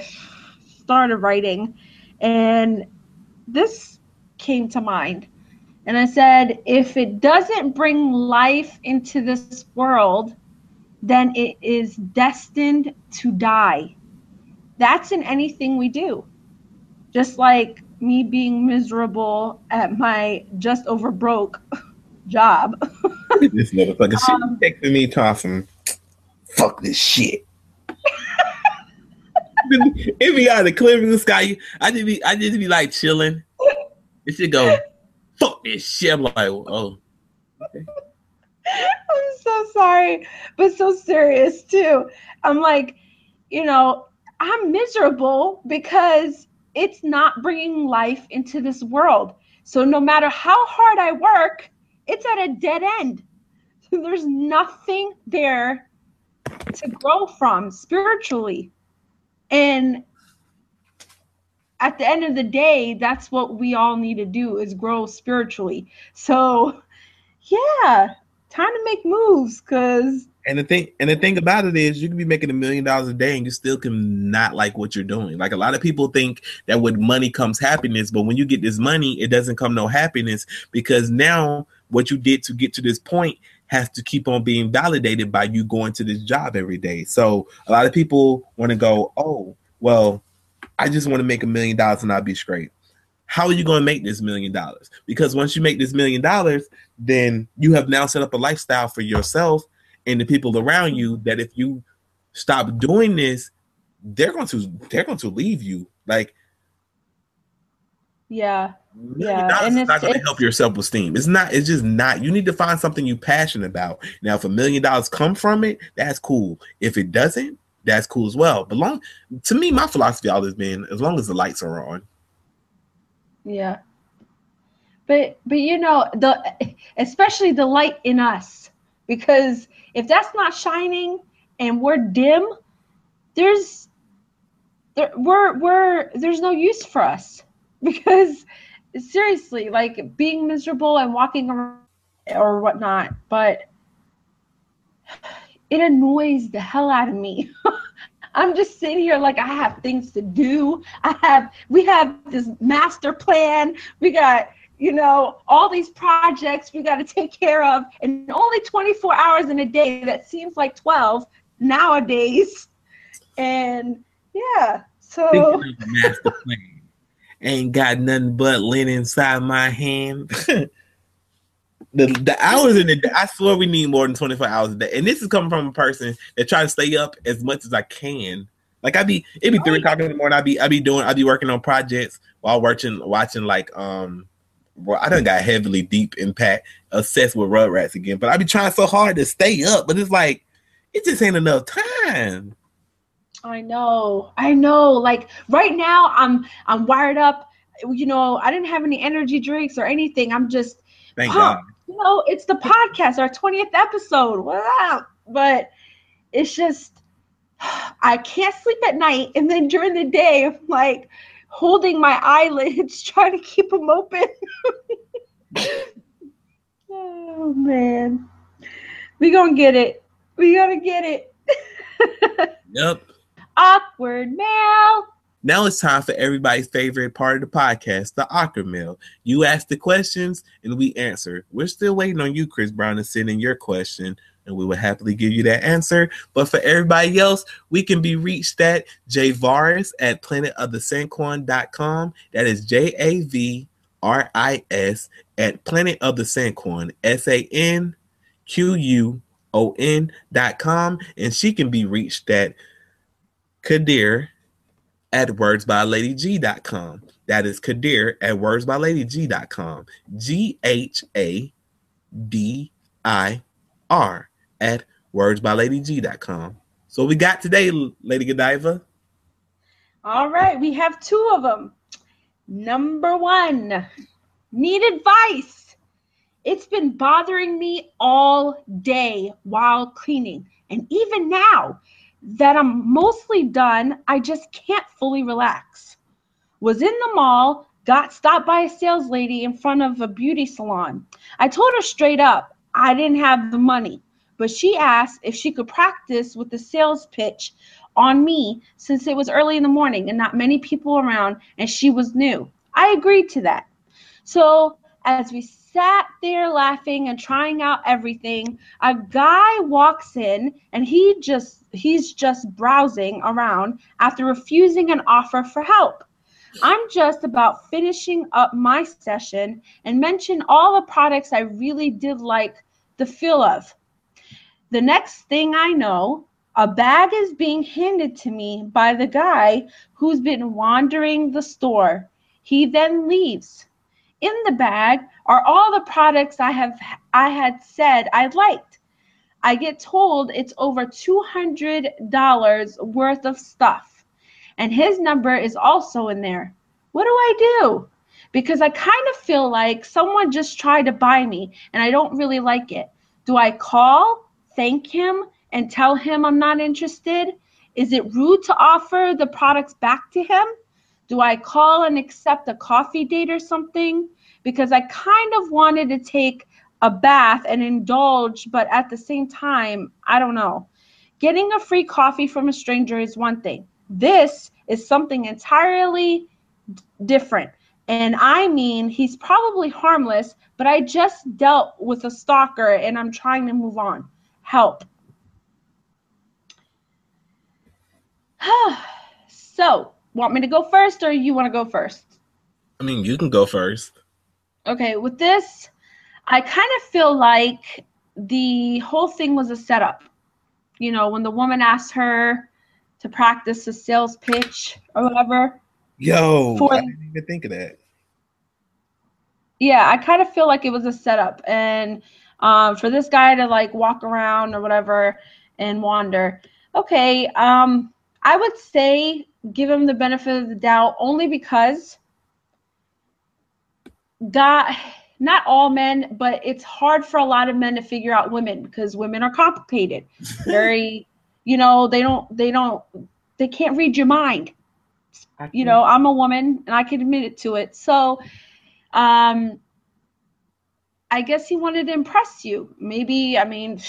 started writing and this came to mind. And I said, if it doesn't bring life into this world, then it is destined to die. That's in anything we do. Just like me being miserable at my just over broke job. this motherfucker um, shit texting me talking, fuck this shit. it be out of the clear in the sky. I just be I just be like chilling. It should go, fuck this shit. I'm like, oh. Okay. I'm so sorry, but so serious too. I'm like, you know, I'm miserable because it's not bringing life into this world. So no matter how hard I work, it's at a dead end. So there's nothing there to grow from spiritually. And at the end of the day, that's what we all need to do is grow spiritually. So yeah, time to make moves because and the thing and the thing about it is you can be making a million dollars a day and you still can not like what you're doing. Like a lot of people think that with money comes happiness, but when you get this money, it doesn't come no happiness because now what you did to get to this point has to keep on being validated by you going to this job every day. So a lot of people want to go, oh, well, I just want to make a million dollars and I'll be straight how are you going to make this million dollars? Because once you make this million dollars, then you have now set up a lifestyle for yourself and the people around you that if you stop doing this, they're going to they're going to leave you. Like yeah. Yeah, and it's not going to help your self esteem. It's not. It's just not. You need to find something you're passionate about. Now, if a million dollars come from it, that's cool. If it doesn't, that's cool as well. But long to me, my philosophy always been as long as the lights are on, yeah. But but you know, the especially the light in us because if that's not shining and we're dim, there's there we're we're there's no use for us because seriously, like being miserable and walking around or whatnot, but it annoys the hell out of me. I'm just sitting here like I have things to do. I have we have this master plan. We got you know all these projects we got to take care of and only 24 hours in a day that seems like 12 nowadays and yeah so master plan ain't got nothing but lint inside my hand the the hours in the day, I swear we need more than 24 hours a day. And this is coming from a person that try to stay up as much as I can. Like I'd be it'd be three o'clock in the morning. I'd be I'd be doing I'd be working on projects while watching watching like um well, I done got heavily deep impact obsessed with Rugrats again. But I'd be trying so hard to stay up, but it's like it just ain't enough time. I know, I know. Like right now, I'm I'm wired up. You know, I didn't have any energy drinks or anything. I'm just Thank pumped. God you know, it's the podcast, our 20th episode. Wow. But it's just, I can't sleep at night. And then during the day, I'm like holding my eyelids, trying to keep them open. oh, man. We gonna get it. we going to get it. yep. Awkward mail. Now it's time for everybody's favorite part of the podcast, the awkward mail. You ask the questions and we answer. We're still waiting on you, Chris Brown, to send in your question, and we will happily give you that answer. But for everybody else, we can be reached at jvaris at planetofthesanquon.com. That is J A V R I S at Planet of the S A N Q U O N dot com. And she can be reached at Ghadir at wordsbyladyg.com. That is Ghadir at wordsbyladyg.com. G H A D I R at wordsbyladyg.com. So we got today, Lady Godiva. All right, we have two of them. Number one, need advice. It's been bothering me all day while cleaning. And even now, that I'm mostly done. I just can't fully relax. Was in the mall, got stopped by a sales lady in front of a beauty salon. I told her straight up I didn't have the money, but she asked if she could practice with the sales pitch on me since it was early in the morning and not many people around and she was new. I agreed to that. So, as we sat there laughing and trying out everything. A guy walks in and he just he's just browsing around after refusing an offer for help. I'm just about finishing up my session and mention all the products I really did like the feel of. The next thing I know, a bag is being handed to me by the guy who's been wandering the store. He then leaves. In the bag are all the products I have I had said I liked. I get told it's over $200 worth of stuff. And his number is also in there. What do I do? Because I kind of feel like someone just tried to buy me and I don't really like it. Do I call, thank him, and tell him I'm not interested? Is it rude to offer the products back to him? Do I call and accept a coffee date or something? Because I kind of wanted to take a bath and indulge, but at the same time, I don't know. Getting a free coffee from a stranger is one thing. This is something entirely different. And I mean, he's probably harmless, but I just dealt with a stalker and I'm trying to move on. Help. so, want me to go first or you want to go first? I mean, you can go first. Okay, with this, I kind of feel like the whole thing was a setup. You know, when the woman asked her to practice a sales pitch or whatever. Yo, for, I didn't even think of that. Yeah, I kind of feel like it was a setup, and um, for this guy to like walk around or whatever and wander. Okay, um, I would say give him the benefit of the doubt only because God, not all men, but it's hard for a lot of men to figure out women because women are complicated. Very, you know, they don't, they don't, they can't read your mind. You know, I'm a woman and I can admit it to it. So, um, I guess he wanted to impress you. Maybe, I mean,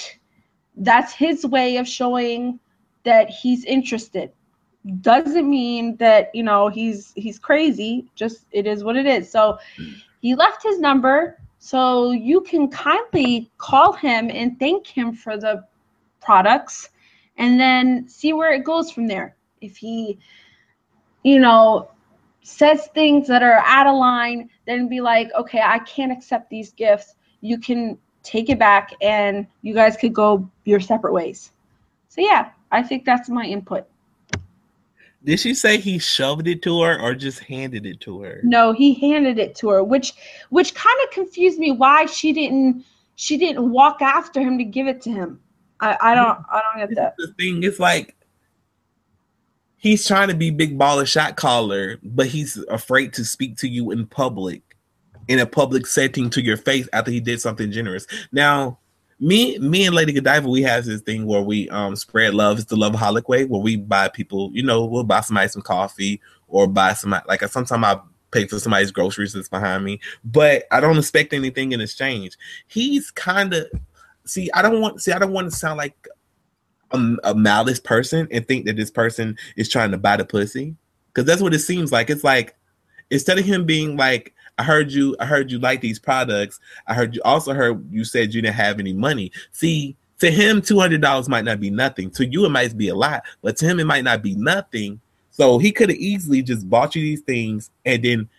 that's his way of showing that he's interested doesn't mean that you know he's he's crazy just it is what it is so he left his number so you can kindly call him and thank him for the products and then see where it goes from there. If he you know says things that are out of line then be like okay i can't accept these gifts. You can take it back and you guys could go your separate ways. So yeah I think that's my input. Did she say he shoved it to her or just handed it to her? No, he handed it to her, which which kind of confused me why she didn't she didn't walk after him to give it to him. I, I don't I don't get that. The thing is like he's trying to be big baller shot caller, but he's afraid to speak to you in public, in a public setting to your face after he did something generous. Now, me me and Lady Godiva, we have this thing where we um spread love. It's the Lovaholic way where we buy people, you know, we'll buy somebody some coffee or buy some like sometimes I pay for somebody's groceries that's behind me, but I don't expect anything in exchange. He's kind of see, I don't want see, I don't want to sound like a, a malice person and think that this person is trying to buy the pussy because that's what it seems like. It's like instead of him being like I heard you. I heard you like these products. I heard you also heard you said you didn't have any money. See, to him, two hundred dollars might not be nothing. To you, it might be a lot, but to him, it might not be nothing. So he could have easily just bought you these things and then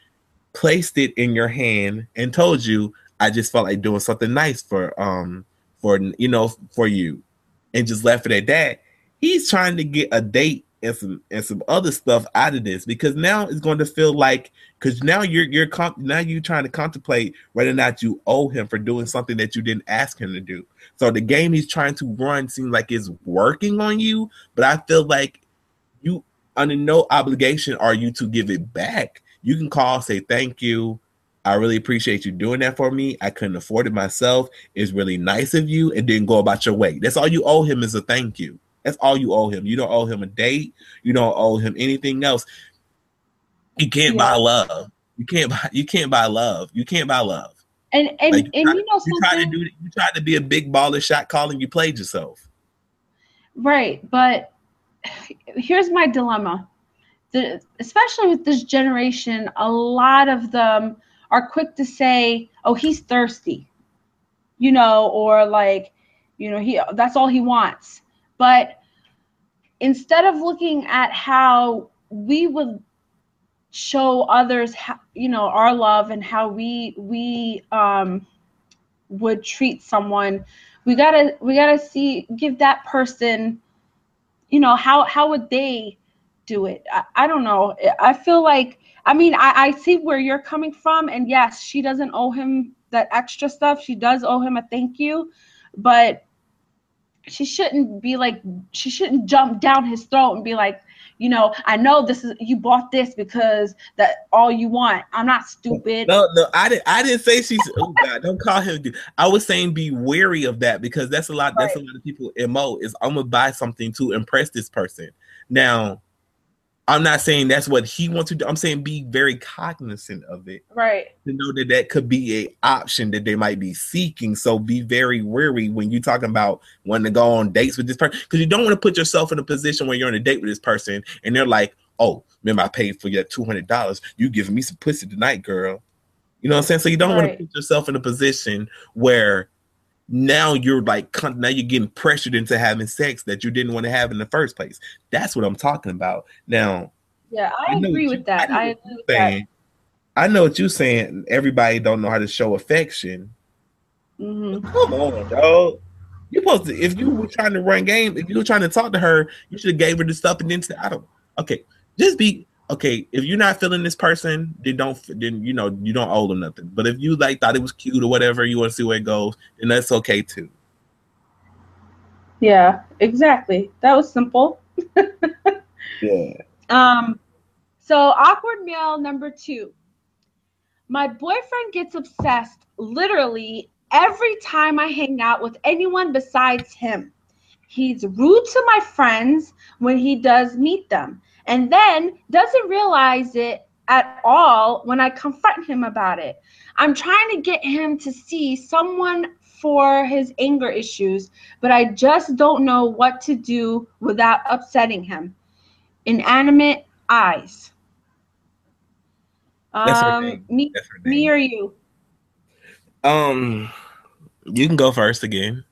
placed it in your hand and told you, "I just felt like doing something nice for um for you know for you," and just left it at that. He's trying to get a date and some and some other stuff out of this because now it's going to feel like because now you're you're comp- now you're trying to contemplate whether or not you owe him for doing something that you didn't ask him to do. So the game he's trying to run seems like it's working on you, but I feel like you under no obligation are you to give it back. You can call, say thank you. I really appreciate you doing that for me. I couldn't afford it myself. It's really nice of you, and then go about your way. That's all you owe him is a thank you. That's all you owe him. You don't owe him a date. You don't owe him anything else. You can't yeah. buy love. You can't buy. You can't buy love. You can't buy love. And and like you and try, you know something. You tried to do. You tried to be a big baller shot calling. You played yourself. Right, but here's my dilemma. The, especially with this generation, a lot of them are quick to say, "Oh, he's thirsty," you know, or like, you know, he that's all he wants. But instead of looking at how we would show others how, you know our love and how we we um would treat someone we gotta we gotta see give that person you know how how would they do it. I, I don't know. I feel like I mean I, I see where you're coming from, and yes, she doesn't owe him that extra stuff. She does owe him a thank you, but she shouldn't be like she shouldn't jump down his throat and be like you know i know this is you bought this because that all you want. I'm not stupid. No no i didn't i didn't say she's oh god don't call him i was saying be wary of that because that's a lot right. that's a lot of people mo is i'm gonna buy something to impress this person. Now I'm not saying that's what he wants to do. I'm saying be very cognizant of it. Right. To know that that could be a option that they might be seeking. So be very wary when you're talking about wanting to go on dates with this person because you don't want to put yourself in a position where you're on a date with this person and they're like, "Oh, remember I paid for your two hundred dollars. You giving me some pussy tonight, girl." You know what I'm saying? So you don't right. want to put yourself in a position where now you're like now you're getting pressured into having sex that you didn't want to have in the first place. That's what I'm talking about. Now, yeah, I, I agree with you, that. I, I agree with saying, that. I know what you're saying. Everybody don't know how to show affection. Mm-hmm. Come on, dog. You're supposed to. If you were trying to run game, if you were trying to talk to her, you should have gave her the stuff and then said, "I don't." Okay, just be okay, if you're not feeling this person, then don't then you know you don't owe them nothing. But if you like thought it was cute or whatever, you want to see where it goes, then that's okay too. Yeah, exactly. That was simple. yeah. Um so awkward meal number 2. My boyfriend gets obsessed literally every time I hang out with anyone besides him. He's rude to my friends when he does meet them and then doesn't realize it at all when I confront him about it. I'm trying to get him to see someone for his anger issues, but I just don't know what to do without upsetting him. Inanimate eyes. Um, me, me or you? Um, you can go first again.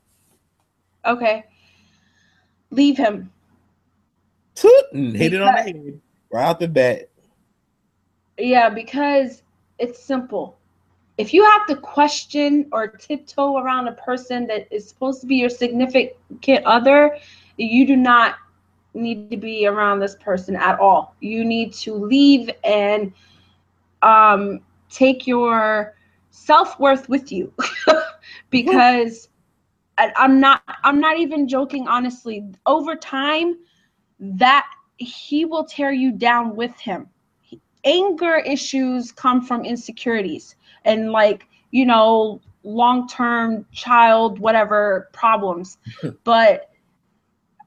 Okay. Leave him. Hit it on the head right off the bat. Yeah, because it's simple. If you have to question or tiptoe around a person that is supposed to be your significant other, you do not need to be around this person at all. You need to leave and um, take your self worth with you because I'm not I'm not even joking honestly. Over time, that he will tear you down with him. Anger issues come from insecurities and like, you know, long-term child whatever problems. but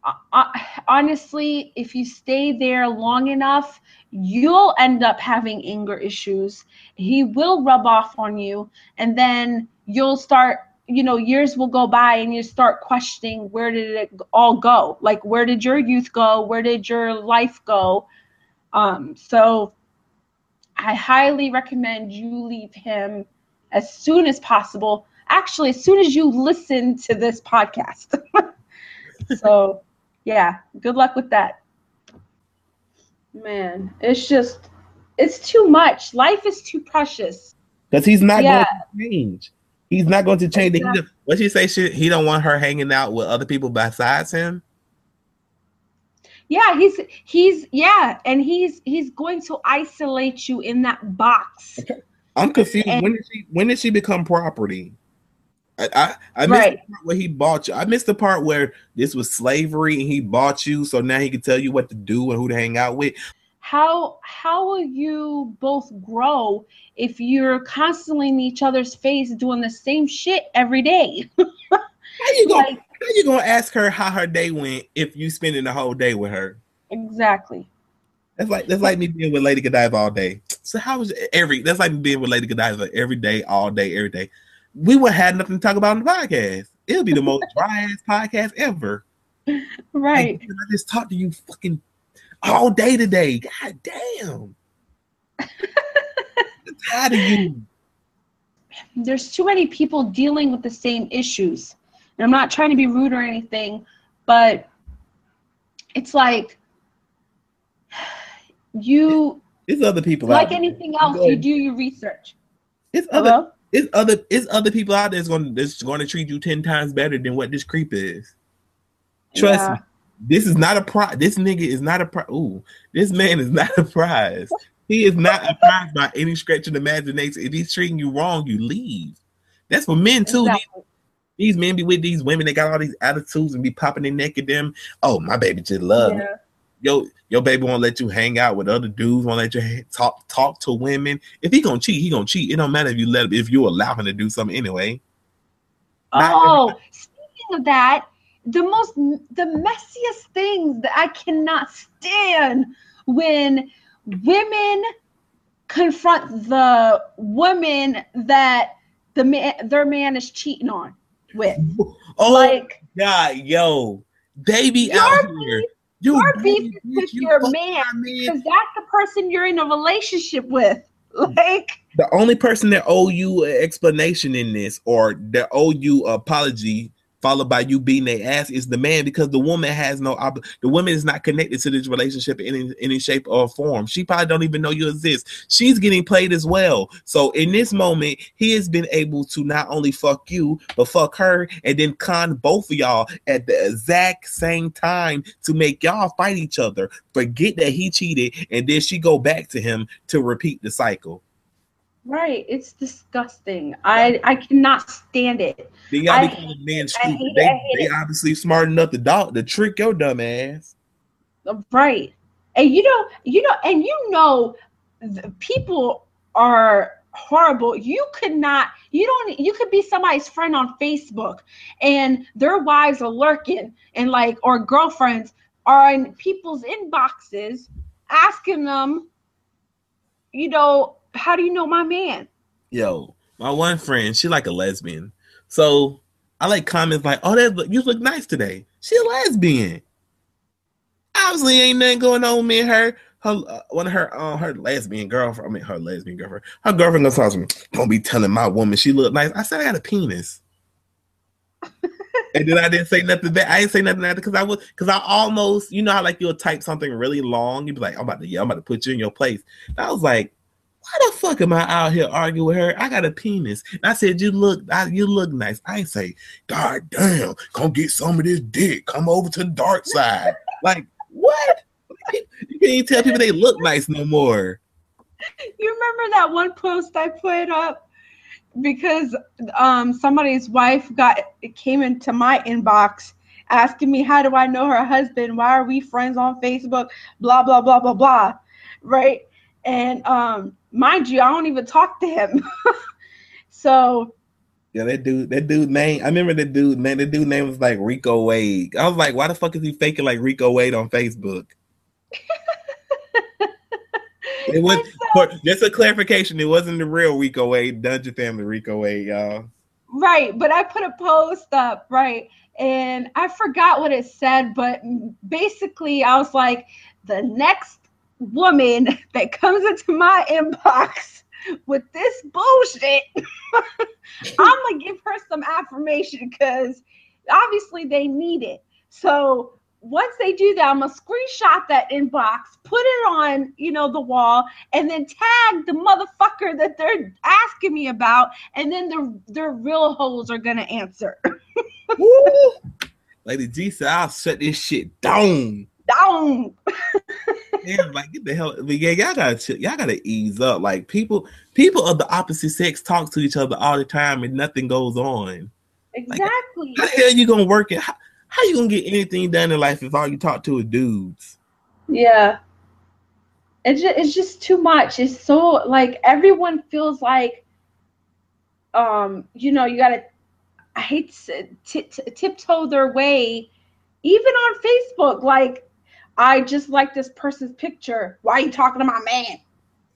uh, uh, honestly, if you stay there long enough, you'll end up having anger issues. He will rub off on you and then you'll start you know years will go by and you start questioning where did it all go? Like where did your youth go? Where did your life go? Um so i highly recommend you leave him as soon as possible. Actually as soon as you listen to this podcast. So yeah good luck with that. Man it's just it's too much. Life is too precious. Because he's not yeah. going to change He's not going to change. Exactly. what she say? She, he don't want her hanging out with other people besides him. Yeah, he's he's yeah, and he's he's going to isolate you in that box. Okay. I'm confused. And, when did she when did she become property? I I, I missed right. the part where he bought you. I missed the part where this was slavery and he bought you, so now he can tell you what to do and who to hang out with how how will you both grow if you're constantly in each other's face doing the same shit every day? How you gonna like, how you gonna ask her how her day went if you spending the whole day with her? Exactly. That's like that's like me being with lady godiva all day. So how was every that's like me being with lady godiva every day all day every day. We would have nothing to talk about in the podcast. It'll be the most dry ass podcast ever. Right. Like, i just talked to you fucking all day today. God damn. Tired of you. There's too many people dealing with the same issues. And I'm not trying to be rude or anything, but it's like you it's other people like anything else you do your research it's other Hello? it's other it's other people out there that's going that's going to treat you 10 times better than what this creep is trust yeah. me This is not a prize. This nigga is not a prize. Ooh, this man is not a prize. He is not a prize by any stretch of the imagination. If he's treating you wrong, you leave. That's for men too. Exactly. These, these, men be with these women. They got all these attitudes and be popping their neck at them. Oh, my baby just love yeah. Yo, your baby won't let you hang out with other dudes. Won't let you talk talk to women. If he gonna cheat, he gonna cheat. It don't matter if you let him, if you allow him to do something anyway. Oh, speaking of that, the most the messiest things that I cannot stand when women confront the woman that the man their man is cheating on with. Oh like God, yo, baby out here. You are beefing with you your man because that's the person you're in a relationship with. Like the only person that owe you an explanation in this or that owe you apology followed by you beating their ass is the man because the woman has no ob- the woman is not connected to this relationship in any, any shape or form. She probably don't even know you exist. She's getting played as well. So in this moment he has been able to not only fuck you but fuck her and then con both of y'all at the exact same time to make y'all fight each other. Forget that he cheated and then she go back to him to repeat the cycle Right. It's disgusting. I I cannot stand it. They gotta be calling men stupid. They, they obviously smart enough to dog to trick your dumb ass. Uh, right. And you know, you know, and you know people are horrible. You could not, you don't, you could be somebody's friend on Facebook and their wives are lurking and like, or girlfriends are in people's inboxes asking them, you know, how do you know my man? Yo, my one friend, she like a lesbian. So I like comments like, "Oh, that you look nice today." She a lesbian. Obviously, ain't nothing going on with me and her. Her uh, one of her uh, her lesbian girlfriend. I mean, her lesbian girlfriend. Her girlfriend gonna me. Don't be telling my woman she look nice. I said I got a penis. and then I didn't say nothing back. I didn't say nothing because I was because I almost, you know how like you'll type something really long, you'd be like, I'm about to yeah, I'm about to put you in your place. And I was like, why the fuck am I out here arguing with her? I got a penis. And I said, you look, I, you look nice. I say, God damn, come get some of this dick. Come over to the dark side. like, what? You can't even tell people they look nice no more. You remember that one post I put up because um somebody's wife got came into my inbox asking me how do I know her husband? Why are we friends on Facebook? Blah blah blah blah blah. Right. And um mind you, I don't even talk to him. so yeah, that dude, that dude name. I remember that dude name. That dude name was like Rico Wade. I was like, why the fuck is he faking like Rico Wade on Facebook? it was for, just a clarification. It wasn't the real Rico Wade, Dungeon Family Rico Wade, y'all. Right, but I put a post up, right, and I forgot what it said, but basically I was like, the next woman that comes into my inbox with this bullshit, I'm gonna give her some affirmation because obviously they need it. So once they do that, I'm gonna screenshot that inbox, put it on, you know, the wall, and then tag the motherfucker that they're asking me about, and then the their real holes are gonna answer. Lady G said, "I'll shut this shit down." Down. Damn, like get the hell. But yeah, y'all gotta y'all gotta ease up. Like people, people of the opposite sex talk to each other all the time, and nothing goes on. Exactly. Like, how the hell you gonna work it? How, how you gonna get anything done in life if all you talk to is dudes? Yeah. It's just, it's just too much. It's so like everyone feels like, um, you know, you gotta. I hate to t- t- tiptoe their way, even on Facebook. Like I just like this person's picture. Why are you talking to my man?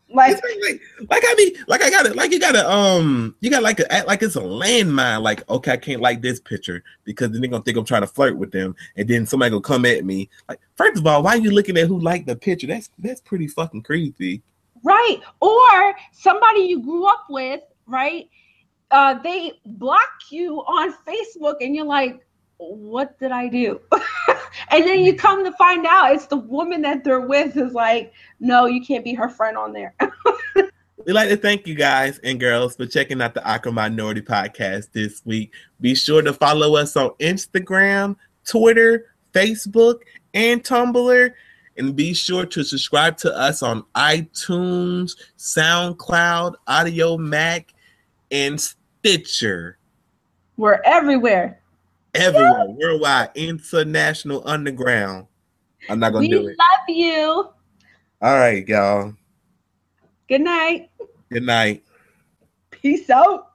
Like, like, like, I mean, like I got it, like you gotta, um, you got like a, act like it's a landmine. Like, okay, I can't like this picture because then they're gonna think I'm trying to flirt with them, and then somebody gonna come at me. Like, first of all, why are you looking at who liked the picture? That's that's pretty fucking creepy. Right, or somebody you grew up with, right? Uh, they block you on Facebook, and you're like, what did I do? and then you mm. come to find out it's the woman that they're with is like, no, you can't be her friend on there. We'd like to thank you guys and girls for checking out the Awkward Minority Podcast this week. Be sure to follow us on Instagram, Twitter, Facebook, and Tumblr. And be sure to subscribe to us on iTunes, SoundCloud, Audiomack, and Stitcher. We're everywhere. Everywhere, worldwide, international, underground. I'm not gonna we do it. Love you. All right, y'all. Good night. Good night. Peace out.